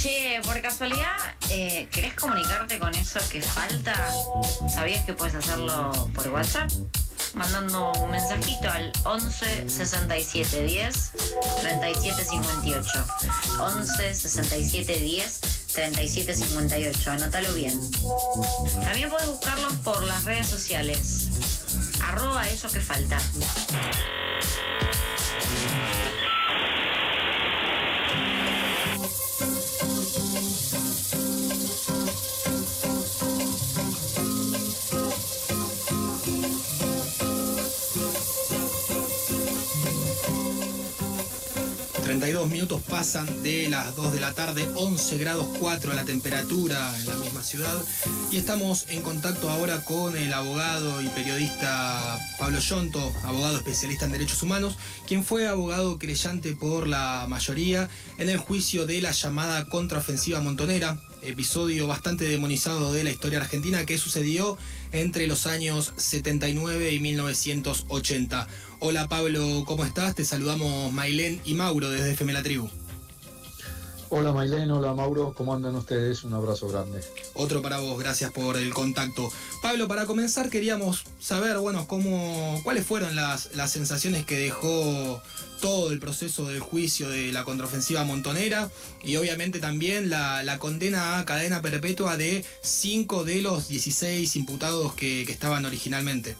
Che, por casualidad, eh, ¿querés comunicarte con eso que falta? ¿Sabías que puedes hacerlo por WhatsApp? Mandando un mensajito al 11 67 10 37 58. 11 67 10 37 58. Anótalo bien. También puedes buscarlo por las redes sociales. Arroba eso que falta. 32 minutos pasan de las 2 de la tarde, 11 grados 4 la temperatura en la misma ciudad. Y estamos en contacto ahora con el abogado y periodista Pablo Yonto, abogado especialista en derechos humanos, quien fue abogado creyente por la mayoría en el juicio de la llamada contraofensiva montonera, episodio bastante demonizado de la historia argentina que sucedió entre los años 79 y 1980. Hola Pablo, ¿cómo estás? Te saludamos Mailén y Mauro desde FM La Tribu. Hola Mailén, hola Mauro, ¿cómo andan ustedes? Un abrazo grande. Otro para vos, gracias por el contacto. Pablo, para comenzar queríamos saber, bueno, cómo, cuáles fueron las, sensaciones que dejó todo el proceso del juicio de la contraofensiva montonera y obviamente también la, condena a cadena perpetua de cinco de los 16 imputados que estaban originalmente.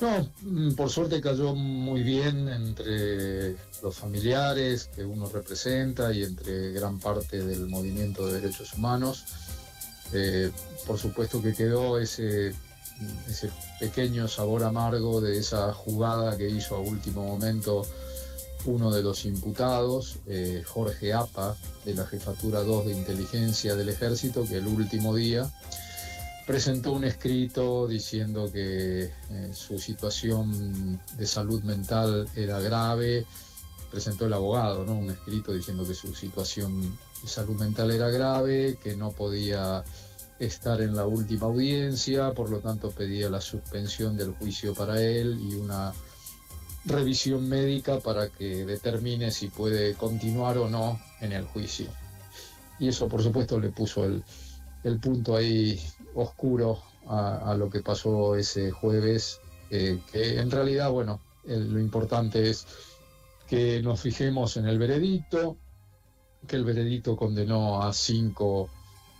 No, mm, por suerte cayó muy bien entre los familiares que uno representa y entre gran parte del movimiento de derechos humanos. Eh, por supuesto que quedó ese, ese pequeño sabor amargo de esa jugada que hizo a último momento uno de los imputados, eh, Jorge Apa, de la Jefatura 2 de Inteligencia del Ejército, que el último día presentó un escrito diciendo que eh, su situación de salud mental era grave. Presentó el abogado, ¿no? Un escrito diciendo que su situación de salud mental era grave, que no podía estar en la última audiencia, por lo tanto pedía la suspensión del juicio para él y una revisión médica para que determine si puede continuar o no en el juicio. Y eso, por supuesto, le puso el, el punto ahí oscuro a, lo que pasó ese jueves, que en realidad, bueno, lo importante es que nos fijemos en el veredicto, que el veredicto condenó a cinco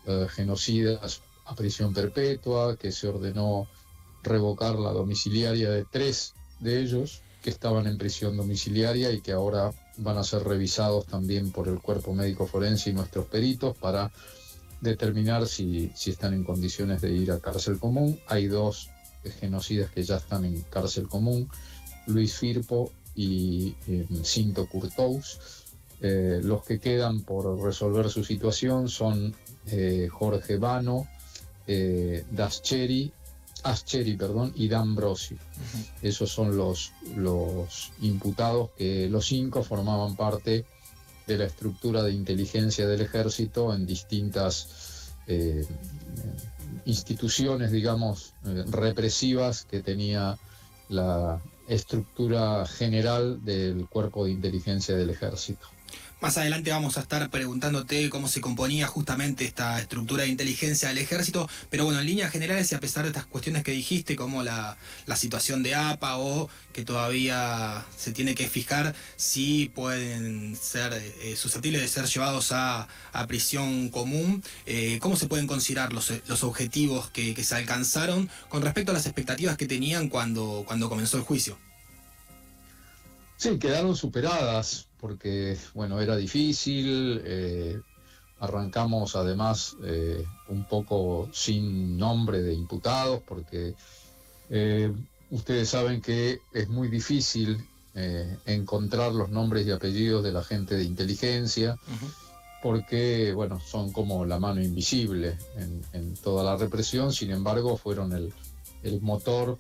eh, genocidas a prisión perpetua, que se ordenó revocar la domiciliaria de tres de ellos que estaban en prisión domiciliaria y que ahora van a ser revisados también por el cuerpo médico forense y nuestros peritos para determinar si, están en condiciones de ir a cárcel común. Hay dos genocidas que ya están en cárcel común, Luis Firpo y eh, Cinto Curtous. Eh, los que quedan por resolver su situación son eh, Jorge Vano, Dascheri, Ascheri perdón, y Dan Brosi. Esos son los, los imputados que los cinco formaban parte de la estructura de inteligencia del ejército en distintas eh, instituciones, digamos, eh, represivas que tenía la estructura general del cuerpo de inteligencia del ejército. Más adelante vamos a estar preguntándote cómo se componía justamente esta estructura de inteligencia del ejército, pero bueno, en líneas generales y a pesar de estas cuestiones que dijiste, como la, situación de APA o que todavía se tiene que fijar si pueden ser eh, susceptibles de ser llevados a, prisión común, eh, ¿cómo se pueden considerar los, los objetivos que, que, se alcanzaron con respecto a las expectativas que tenían cuando, cuando comenzó el juicio? Sí, quedaron superadas porque, bueno, era difícil. Eh, arrancamos además eh, un poco sin nombre de imputados porque eh, ustedes saben que es muy difícil encontrar los nombres y apellidos de la gente de inteligencia. porque, bueno, son como la mano invisible en, toda la represión, sin embargo, fueron el, el motor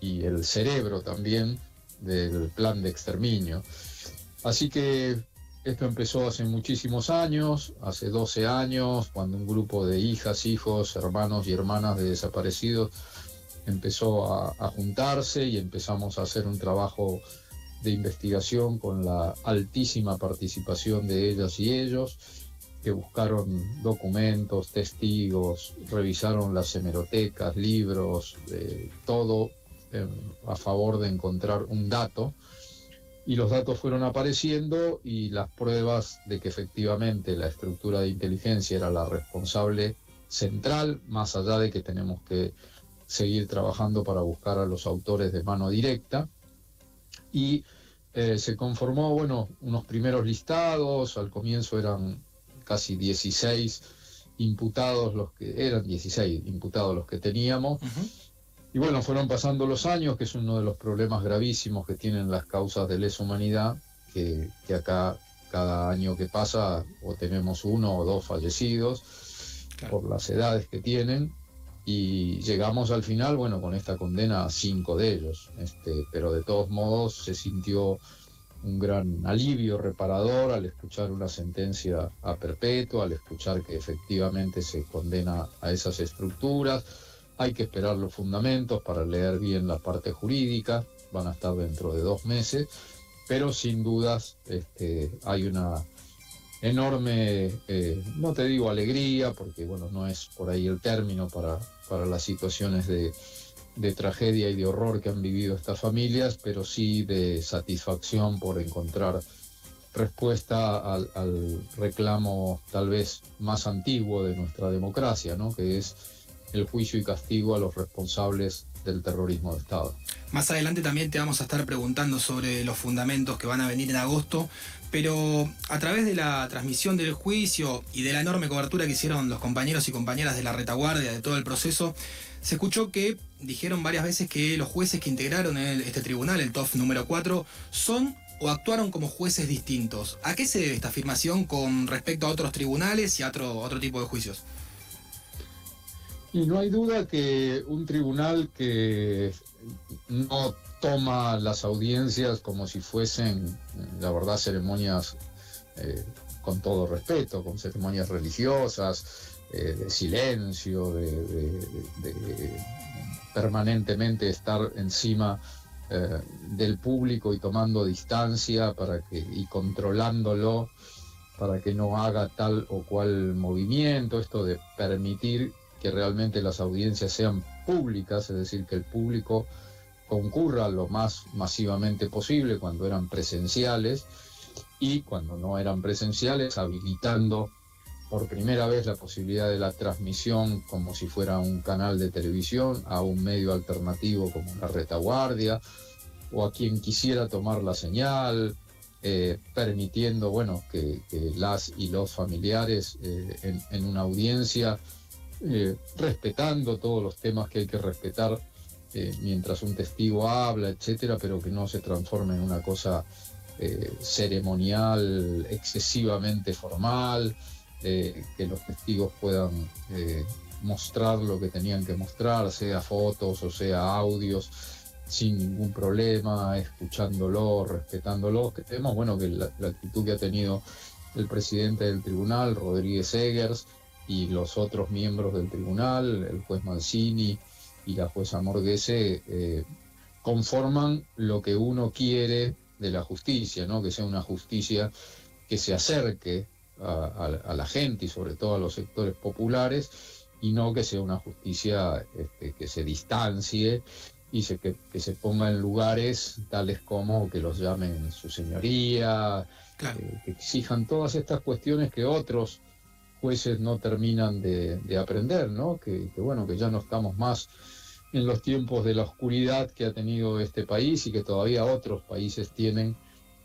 y el cerebro también del plan de exterminio. Así que esto empezó hace muchísimos años, hace 12 años, cuando un grupo de hijas, hijos, hermanos y hermanas de desaparecidos empezó a, juntarse y empezamos a hacer un trabajo de investigación con la altísima participación de ellas y ellos, que buscaron documentos, testigos, revisaron las hemerotecas, libros, todo eh, a favor de encontrar un dato. Y los datos fueron apareciendo y las pruebas de que efectivamente la estructura de inteligencia era la responsable central, más allá de que tenemos que seguir trabajando para buscar a los autores de mano directa. Y eh, se conformó, bueno, unos primeros listados, al comienzo eran casi 16 imputados los que eran 16 imputados los que teníamos. Y bueno, fueron pasando los años, que es uno de los problemas gravísimos que tienen las causas de lesa humanidad, que, que acá cada año que pasa o tenemos uno o dos fallecidos por las edades que tienen y llegamos al final, bueno, con esta condena a cinco de ellos, este, pero de todos modos se sintió un gran alivio reparador al escuchar una sentencia a perpetua, al escuchar que efectivamente se condena a esas estructuras. Hay que esperar los fundamentos para leer bien la parte jurídica, van a estar dentro de dos meses, pero sin dudas este, hay una enorme, eh, no te digo alegría, porque bueno, no es por ahí el término para, para las situaciones de, de tragedia y de horror que han vivido estas familias, pero sí de satisfacción por encontrar respuesta al, reclamo tal vez más antiguo de nuestra democracia, ¿no? que es el juicio y castigo a los responsables del terrorismo de Estado. Más adelante también te vamos a estar preguntando sobre los fundamentos que van a venir en agosto, pero a través de la transmisión del juicio y de la enorme cobertura que hicieron los compañeros y compañeras de la retaguardia de todo el proceso, se escuchó que dijeron varias veces que los jueces que integraron este tribunal, el TOF número 4, son o actuaron como jueces distintos. ¿A qué se debe esta afirmación con respecto a otros tribunales y a otro, otro tipo de juicios? Y no hay duda que un tribunal que no toma las audiencias como si fuesen, la verdad, ceremonias eh, con todo respeto, con ceremonias religiosas, eh, de silencio, de, permanentemente estar encima eh, del público y tomando distancia para que, y controlándolo para que no haga tal o cual movimiento, esto de permitir que realmente las audiencias sean públicas, es decir, que el público concurra lo más masivamente posible cuando eran presenciales y cuando no eran presenciales, habilitando por primera vez la posibilidad de la transmisión como si fuera un canal de televisión a un medio alternativo como la retaguardia o a quien quisiera tomar la señal, eh, permitiendo bueno, que, las y los familiares eh, en, una audiencia, eh, respetando todos los temas que hay que respetar mientras un testigo habla, etcétera, pero que no se transforme en una cosa ceremonial excesivamente formal. Eh, que los testigos puedan eh, mostrar lo que tenían que mostrar, sea fotos o sea audios, sin ningún problema, escuchándolo, respetándolo. Que tenemos, bueno, que la, actitud que ha tenido el presidente del tribunal, Rodríguez Eggers, y los otros miembros del tribunal, el juez Mancini y la jueza Morguese, eh, conforman lo que uno quiere de la justicia, ¿no? Que sea una justicia que se acerque a, la gente y sobre todo a los sectores populares y no que sea una justicia este, que se distancie y se, que, se ponga en lugares tales como que los llamen su señoría, eh, que exijan todas estas cuestiones que otros jueces no terminan de, aprender, ¿no? Que, bueno, que ya no estamos más en los tiempos de la oscuridad que ha tenido este país y que todavía otros países tienen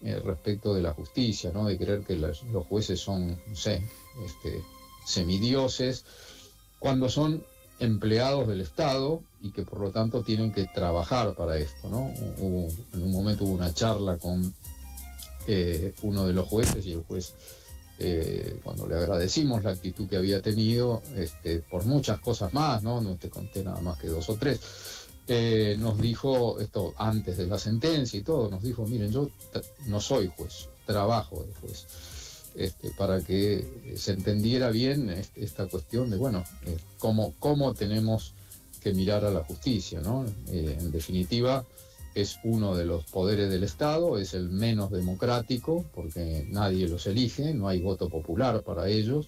eh, respecto de la justicia, ¿no? de creer que los, jueces son, no sé, este, semidioses, cuando son empleados del Estado y que por lo tanto tienen que trabajar para esto. ¿no? en un momento hubo una charla con eh, uno de los jueces y el juez, eh, cuando le agradecimos la actitud que había tenido, este, por muchas cosas más, ¿no? no te conté nada más que dos o tres, eh, nos dijo, esto antes de la sentencia y todo, nos dijo, miren, yo no soy juez, trabajo de juez. Este, para que se entendiera bien esta cuestión de, bueno, eh, cómo, cómo, tenemos que mirar a la justicia, ¿no? En definitiva, es uno de los poderes del Estado, es el menos democrático, porque nadie los elige, no hay voto popular para ellos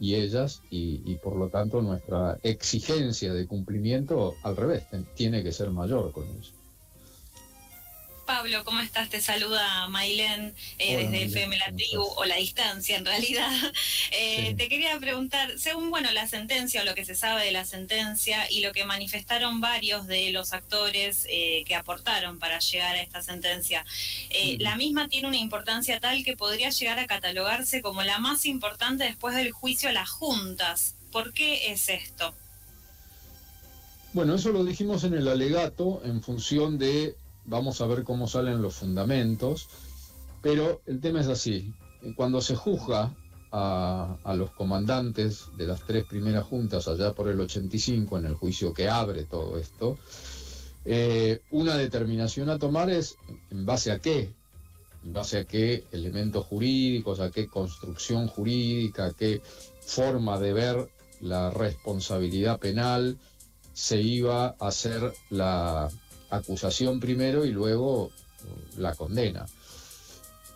y ellas, y, por lo tanto nuestra exigencia de cumplimiento al revés, tiene que ser mayor con ellos. Pablo, ¿cómo estás? Te saluda Mailén eh, desde FM La Tribu, o La Distancia en realidad. Eh, te quería preguntar, según bueno la sentencia o lo que se sabe de la sentencia y lo que manifestaron varios de los actores eh, que aportaron para llegar a esta sentencia, la misma tiene una importancia tal que podría llegar a catalogarse como la más importante después del juicio a las juntas. ¿Por qué es esto? Bueno, eso lo dijimos en el alegato en función de vamos a ver cómo salen los fundamentos, pero el tema es así, cuando se juzga a, los comandantes de las tres primeras juntas allá por el 85, en el juicio que abre todo esto, eh, una determinación a tomar es en base a qué, en base a qué elementos jurídicos, a qué construcción jurídica, a qué forma de ver la responsabilidad penal se iba a hacer la, acusación primero y luego la condena.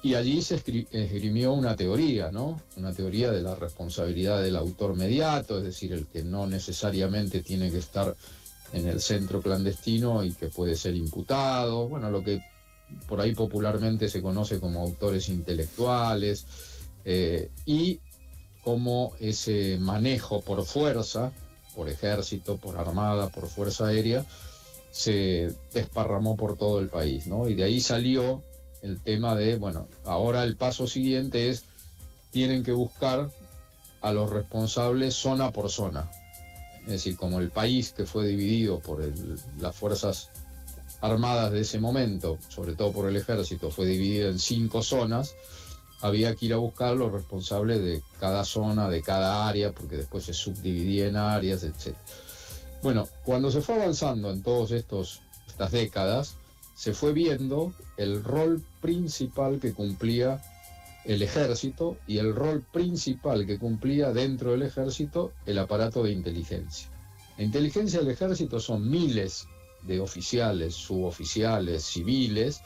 Y allí se esgrimió una teoría, ¿no? Una teoría de la responsabilidad del autor mediato, es decir, el que no necesariamente tiene que estar en el centro clandestino y que puede ser imputado, bueno, lo que por ahí popularmente se conoce como autores intelectuales, eh, y como ese manejo por fuerza, por ejército, por armada, por fuerza aérea, se desparramó por todo el país, ¿no? Y de ahí salió el tema de, bueno, ahora el paso siguiente es, tienen que buscar a los responsables zona por zona. Es decir, como el país que fue dividido por las fuerzas armadas de ese momento, sobre todo por el ejército, fue dividido en cinco zonas, había que ir a buscar los responsables de cada zona, de cada área, porque después se subdividía en áreas, etc. Bueno, cuando se fue avanzando en todas estas décadas, se fue viendo el rol principal que cumplía el ejército y el rol principal que cumplía dentro del ejército el aparato de inteligencia. La inteligencia del ejército son miles de oficiales, suboficiales, civiles,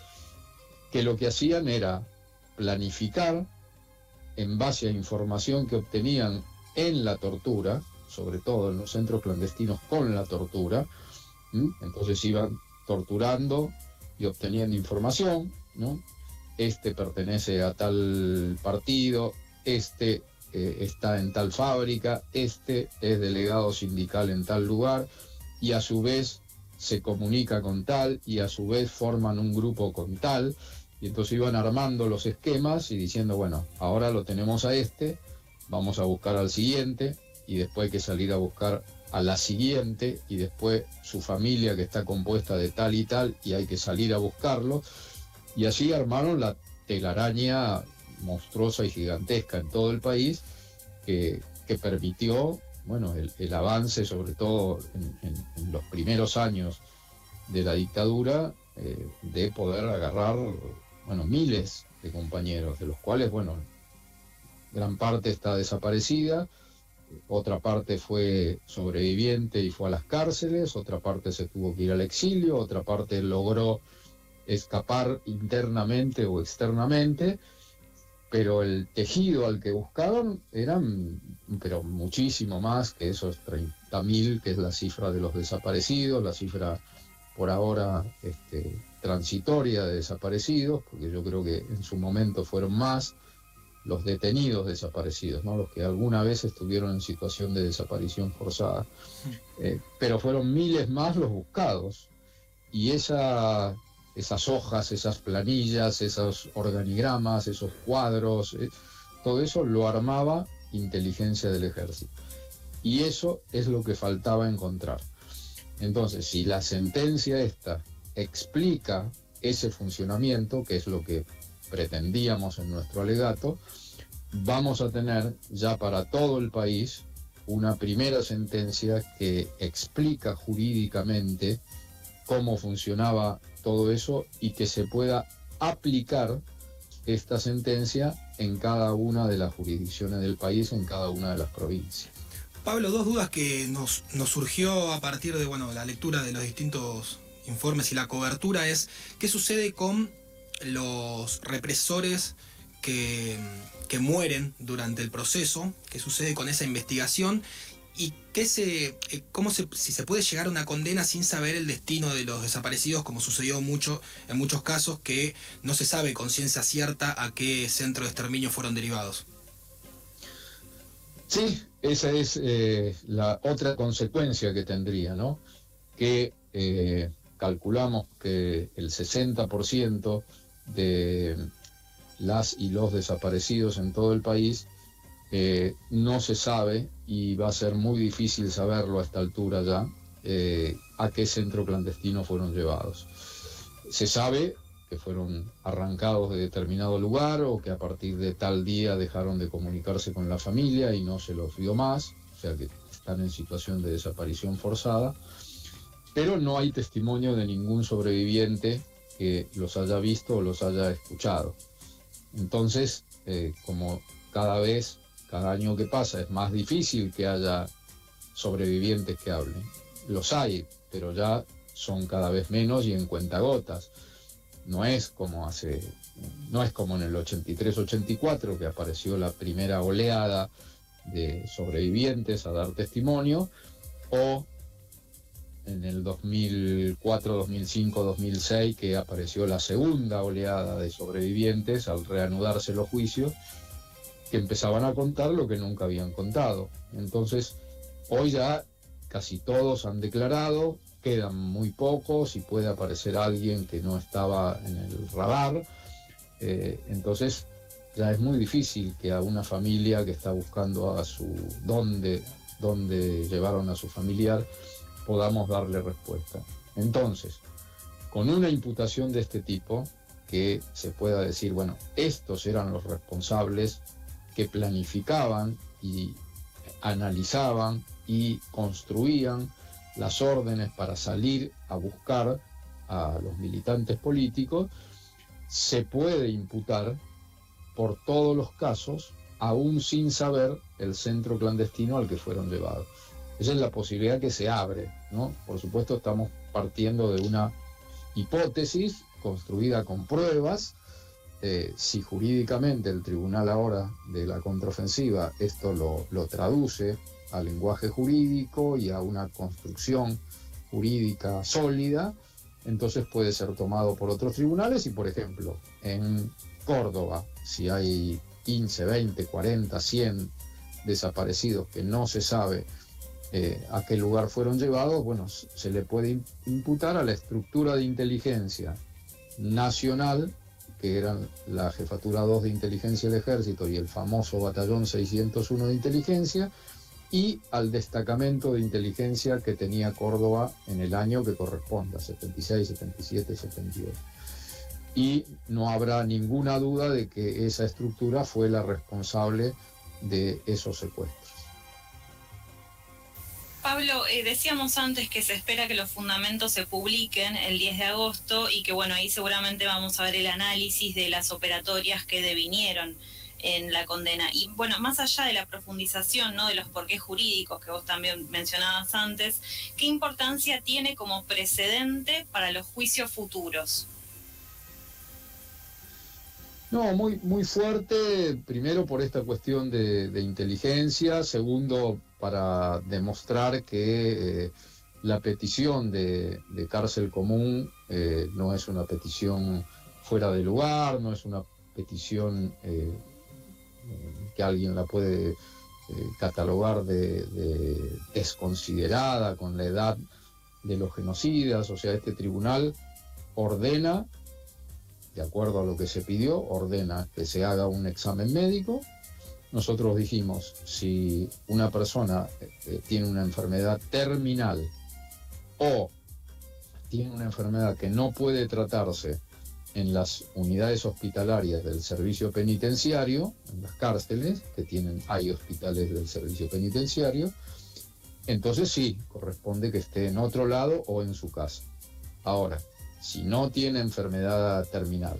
que lo que hacían era planificar en base a información que obtenían en la tortura, sobre todo en los centros clandestinos, con la tortura. Entonces iban torturando y obteniendo información, ¿no? Este pertenece a tal partido, este eh, está en tal fábrica, este es delegado sindical en tal lugar y a su vez se comunica con tal y a su vez forman un grupo con tal y entonces iban armando los esquemas y diciendo, bueno, ahora lo tenemos a este, vamos a buscar al siguiente, y después hay que salir a buscar a la siguiente y después su familia que está compuesta de tal y tal y hay que salir a buscarlo. Y así armaron la telaraña monstruosa y gigantesca en todo el país que, permitió bueno, el, avance, sobre todo en, los primeros años de la dictadura, eh, de poder agarrar bueno, miles de compañeros, de los cuales, bueno, gran parte está desaparecida otra parte fue sobreviviente y fue a las cárceles, otra parte se tuvo que ir al exilio, otra parte logró escapar internamente o externamente, pero el tejido al que buscaban eran, pero muchísimo más que esos 30.000, que es la cifra de los desaparecidos, la cifra por ahora este, transitoria de desaparecidos, porque yo creo que en su momento fueron más los detenidos desaparecidos, ¿no? los que alguna vez estuvieron en situación de desaparición forzada. Eh, pero fueron miles más los buscados. Y esa, esas hojas, esas planillas, esos organigramas, esos cuadros, eh, todo eso lo armaba inteligencia del ejército. Y eso es lo que faltaba encontrar. Entonces, si la sentencia esta explica ese funcionamiento, que es lo que pretendíamos en nuestro alegato, vamos a tener ya para todo el país una primera sentencia que explica jurídicamente cómo funcionaba todo eso y que se pueda aplicar esta sentencia en cada una de las jurisdicciones del país, en cada una de las provincias. Pablo, dos dudas que nos, nos surgió a partir de bueno, la lectura de los distintos informes y la cobertura es qué sucede con los represores que, que mueren durante el proceso, qué sucede con esa investigación y qué se, eh, cómo si se puede llegar a una condena sin saber el destino de los desaparecidos, como sucedió mucho en muchos casos que no se sabe con ciencia cierta a qué centro de exterminio fueron derivados. Sí, esa es eh, la otra consecuencia que tendría, ¿no? Que eh, calculamos que el 60% de las y los desaparecidos en todo el país eh, no se sabe y va a ser muy difícil saberlo a esta altura ya a qué centro clandestino fueron llevados. Se sabe que fueron arrancados de determinado lugar o que a partir de tal día dejaron de comunicarse con la familia y no se los vio más, o sea que están en situación de desaparición forzada, pero no hay testimonio de ningún sobreviviente que los haya visto o los haya escuchado. Entonces, eh, como cada vez, cada año que pasa, es más difícil que haya sobrevivientes que hablen. Los hay, pero ya son cada vez menos y en cuentagotas no es como hace, no es como en el 83-84 que apareció la primera oleada de sobrevivientes a dar testimonio, o en el 2004, 2005, 2006 que apareció la segunda oleada de sobrevivientes al reanudarse los juicios, que empezaban a contar lo que nunca habían contado. Entonces, hoy ya casi todos han declarado, quedan muy pocos y puede aparecer alguien que no estaba en el radar. Eh, entonces ya es muy difícil que a una familia que está buscando a su dónde, dónde llevaron a su familiar podamos darle respuesta. Entonces, con una imputación de este tipo, que se pueda decir, bueno, estos eran los responsables que planificaban y analizaban y construían las órdenes para salir a buscar a los militantes políticos, se puede imputar por todos los casos, aún sin saber el centro clandestino al que fueron llevados. Esa es la posibilidad que se abre, ¿no? Por supuesto estamos partiendo de una hipótesis construida con pruebas. Eh, si jurídicamente el tribunal ahora de la contraofensiva esto lo, lo traduce al lenguaje jurídico y a una construcción jurídica sólida, entonces puede ser tomado por otros tribunales y, por ejemplo, en Córdoba, si hay 15, 20, 40, 100 desaparecidos que no se sabe eh, a qué lugar fueron llevados, bueno, se le puede imputar a la estructura de inteligencia nacional, que eran la Jefatura 2 de Inteligencia del Ejército y el famoso Batallón 601 de Inteligencia, y al destacamento de inteligencia que tenía Córdoba en el año que corresponda, 76, 77, 78. Y no habrá ninguna duda de que esa estructura fue la responsable de esos secuestros. Pablo, eh, decíamos antes que se espera que los fundamentos se publiquen el 10 de agosto y que bueno, ahí seguramente vamos a ver el análisis de las operatorias que devinieron en la condena. Y bueno, más allá de la profundización, ¿no? De los porqués jurídicos que vos también mencionabas antes, ¿qué importancia tiene como precedente para los juicios futuros? No, muy, muy fuerte, primero por esta cuestión de, inteligencia, segundo para demostrar que eh, la petición de, cárcel común eh, no es una petición fuera de lugar, no es una petición eh, que alguien la puede catalogar de, desconsiderada con la edad de los genocidas, o sea, este tribunal ordena, de acuerdo a lo que se pidió, ordena que se haga un examen médico. Nosotros dijimos, si una persona eh, tiene una enfermedad terminal o tiene una enfermedad que no puede tratarse en las unidades hospitalarias del servicio penitenciario, en las cárceles, que tienen, hay hospitales del servicio penitenciario, entonces sí, corresponde que esté en otro lado o en su casa. Ahora, si no tiene enfermedad terminal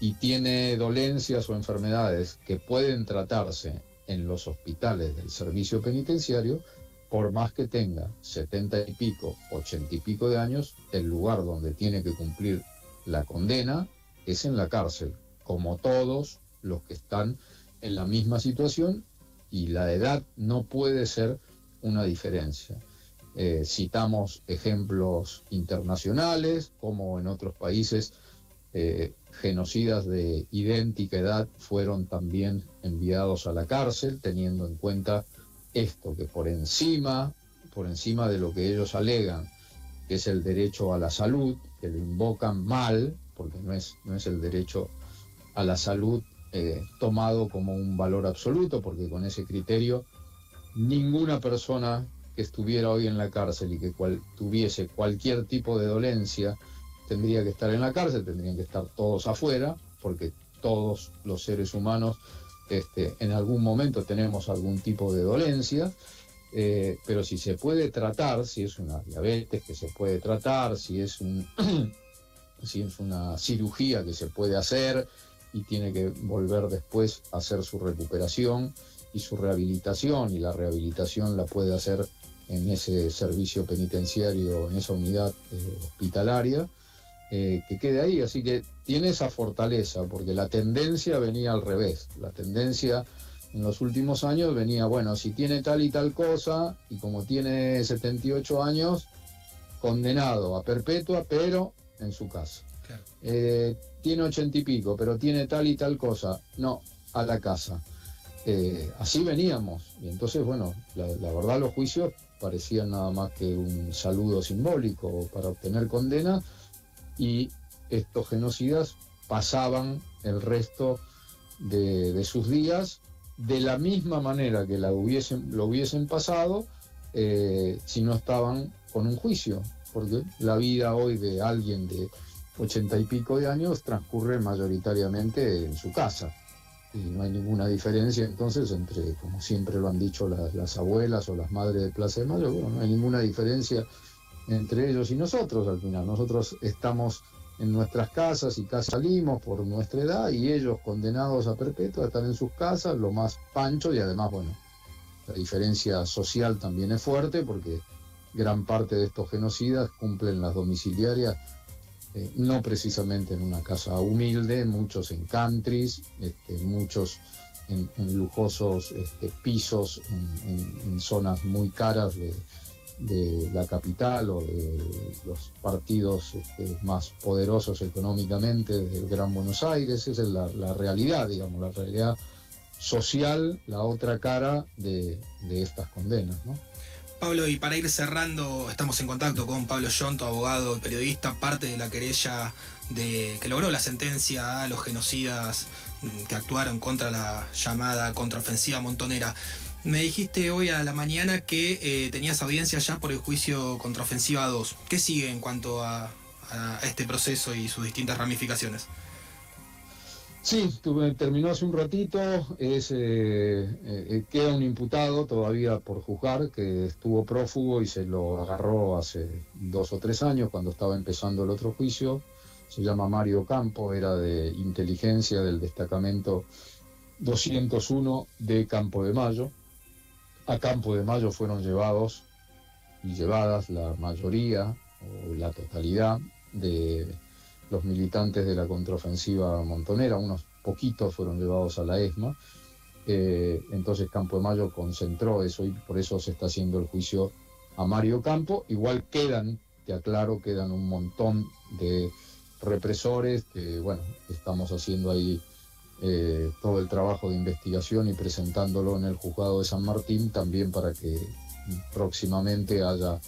y tiene dolencias o enfermedades que pueden tratarse en los hospitales del servicio penitenciario, por más que tenga 70 y pico, 80 y pico de años, el lugar donde tiene que cumplir la condena es en la cárcel, como todos los que están en la misma situación y la edad no puede ser una diferencia. Eh, citamos ejemplos internacionales, como en otros países eh, genocidas de idéntica edad fueron también enviados a la cárcel, teniendo en cuenta esto, que por encima, por encima de lo que ellos alegan, que es el derecho a la salud, que lo invocan mal, porque no es, no es el derecho a la salud eh, tomado como un valor absoluto, porque con ese criterio ninguna persona que estuviera hoy en la cárcel y que tuviese cualquier tipo de dolencia tendría que estar en la cárcel, tendrían que estar todos afuera, porque todos los seres humanos este, en algún momento tenemos algún tipo de dolencia, eh, pero si se puede tratar, si es una diabetes que se puede tratar, si es, si es una cirugía que se puede hacer y tiene que volver después a hacer su recuperación y su rehabilitación, y la rehabilitación la puede hacer en ese servicio penitenciario, en esa unidad eh, hospitalaria, eh, que quede ahí. Así que tiene esa fortaleza, porque la tendencia venía al revés. La tendencia en los últimos años venía, bueno, si tiene tal y tal cosa, y como tiene 78 años, condenado a perpetua, pero en su casa. Eh, tiene ochenta y pico, pero tiene tal y tal cosa, no, a la casa. Eh, así veníamos. Y entonces, bueno, la, la, verdad los juicios parecían nada más que un saludo simbólico para obtener condena y estos genocidas pasaban el resto de, sus días de la misma manera que la hubiesen, lo hubiesen pasado eh, si no estaban con un juicio, porque la vida hoy de alguien de ochenta y pico de años transcurre mayoritariamente en su casa. Y no hay ninguna diferencia entonces entre, como siempre lo han dicho las, abuelas o las madres de Plaza de Mayo, no hay ninguna diferencia entre ellos y nosotros al final. Nosotros estamos en nuestras casas y casi salimos por nuestra edad y ellos condenados a perpetua están en sus casas, lo más pancho y además, bueno, la diferencia social también es fuerte porque gran parte de estos genocidas cumplen las domiciliarias eh, no precisamente en una casa humilde, muchos en countries, este, muchos en, lujosos este, pisos, en, zonas muy caras de, de la capital o de los partidos este, más poderosos económicamente del Gran Buenos Aires. Esa es la, realidad, digamos, la realidad social, la otra cara de, estas condenas. Pablo, y para ir cerrando, estamos en contacto con Pablo Yonto, abogado periodista, parte de la querella de, que logró la sentencia a los genocidas que actuaron contra la llamada contraofensiva montonera. Me dijiste hoy a la mañana que eh, tenías audiencia ya por el juicio contraofensiva 2. ¿Qué sigue en cuanto a, este proceso y sus distintas ramificaciones? Sí, terminó hace un ratito, es, eh, eh, queda un imputado todavía por juzgar que estuvo prófugo y se lo agarró hace dos o tres años cuando estaba empezando el otro juicio. Se llama Mario Campo, era de inteligencia del destacamento 201 de Campo de Mayo a Campo de Mayo fueron llevados y llevadas la mayoría o la totalidad de los militantes de la contraofensiva montonera, unos poquitos fueron llevados a la ESMA. Eh, entonces Campo de Mayo concentró eso y por eso se está haciendo el juicio a Mario Campo. Igual quedan, te aclaro, quedan un montón de represores que, bueno, estamos haciendo ahí eh, todo el trabajo de investigación y presentándolo en el juzgado de San Martín también para que próximamente haya,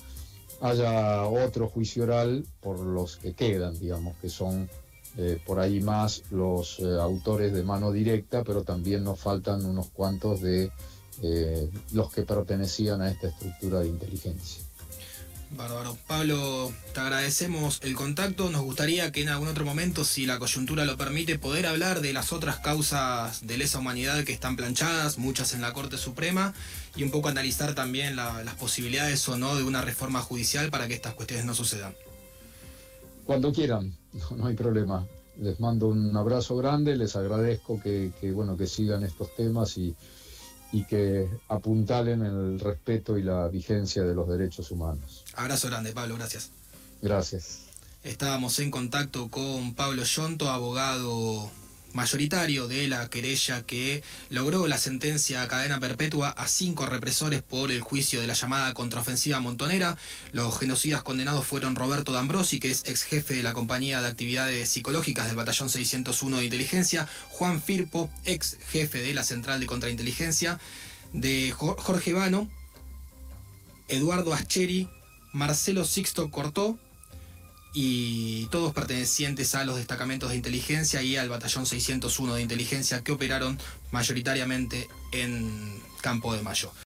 haya otro juicio oral por los que quedan, digamos, que son eh, por ahí más los eh, autores de mano directa, pero también nos faltan unos cuantos de los que pertenecían a esta estructura de inteligencia. Bárbaro. Pablo, te agradecemos el contacto. Nos gustaría que en algún otro momento, si la coyuntura lo permite, poder hablar de las otras causas de lesa humanidad que están planchadas, muchas en la Corte Suprema, y un poco analizar también las posibilidades o no de una reforma judicial para que estas cuestiones no sucedan. Cuando quieran, no, hay problema. Les mando un abrazo grande, les agradezco que, bueno, que sigan estos temas y y que apuntalen el respeto y la vigencia de los derechos humanos. Abrazo grande, Pablo, gracias. Gracias. Estábamos en contacto con Pablo Yonto, abogado mayoritario de la querella que logró la sentencia a cadena perpetua a cinco represores por el juicio de la llamada contraofensiva montonera. Los genocidas condenados fueron Roberto D'Ambrosi, que es ex jefe de la compañía de actividades psicológicas del batallón 601 de inteligencia, Juan Firpo, ex jefe de la central de contrainteligencia, de Jorge Vano, Eduardo Ascheri, Marcelo Sixto Cortó, y todos pertenecientes a los destacamentos de inteligencia y al batallón 601 de inteligencia que operaron mayoritariamente en Campo de Mayo.